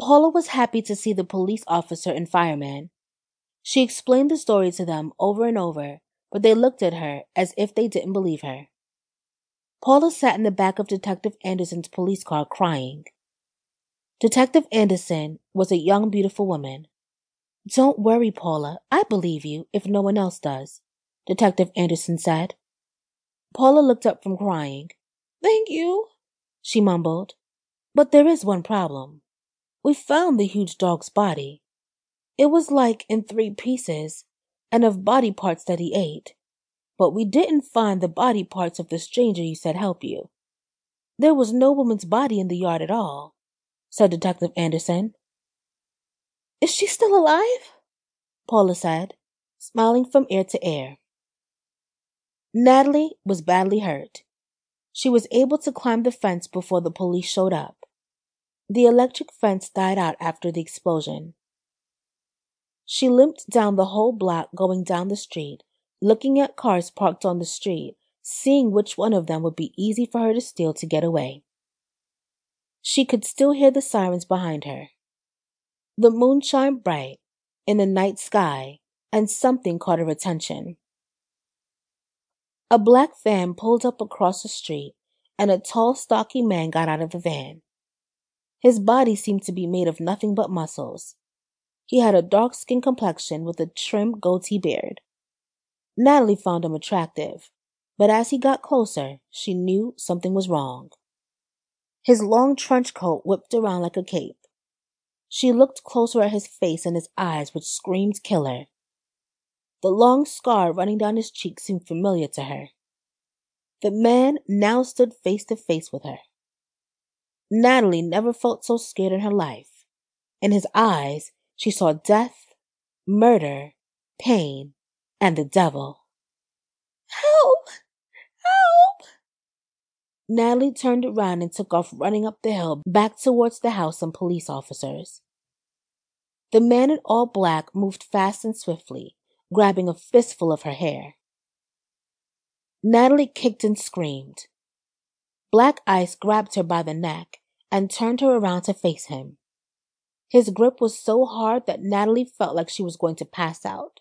Paula was happy to see the police officer and fireman. She explained the story to them over and over, but they looked at her as if they didn't believe her. Paula sat in the back of Detective Anderson's police car crying. Detective Anderson was a young, beautiful woman. Don't worry, Paula. I believe you if no one else does, Detective Anderson said. Paula looked up from crying. Thank you, she mumbled. But there is one problem. We found the huge dog's body. It was like in three pieces and of body parts that he ate. But we didn't find the body parts of the stranger you said help you. There was no woman's body in the yard at all, said Detective Anderson. Is she still alive? Paula said, smiling from ear to ear. Natalie was badly hurt. She was able to climb the fence before the police showed up. The electric fence died out after the explosion. She limped down the whole block going down the street, looking at cars parked on the street, seeing which one of them would be easy for her to steal to get away. She could still hear the sirens behind her. The moon shined bright in the night sky, and something caught her attention. A black van pulled up across the street, and a tall, stocky man got out of the van. His body seemed to be made of nothing but muscles. He had a dark skinned complexion with a trim goatee beard. Natalie found him attractive, but as he got closer, she knew something was wrong. His long trench coat whipped around like a cape. She looked closer at his face and his eyes, which screamed killer. The long scar running down his cheek seemed familiar to her. The man now stood face to face with her. Natalie never felt so scared in her life. In his eyes, she saw death, murder, pain, and the devil. Help! Help! Natalie turned around and took off running up the hill back towards the house and police officers. The man in all black moved fast and swiftly, grabbing a fistful of her hair. Natalie kicked and screamed. Black Ice grabbed her by the neck and turned her around to face him. His grip was so hard that Natalie felt like she was going to pass out.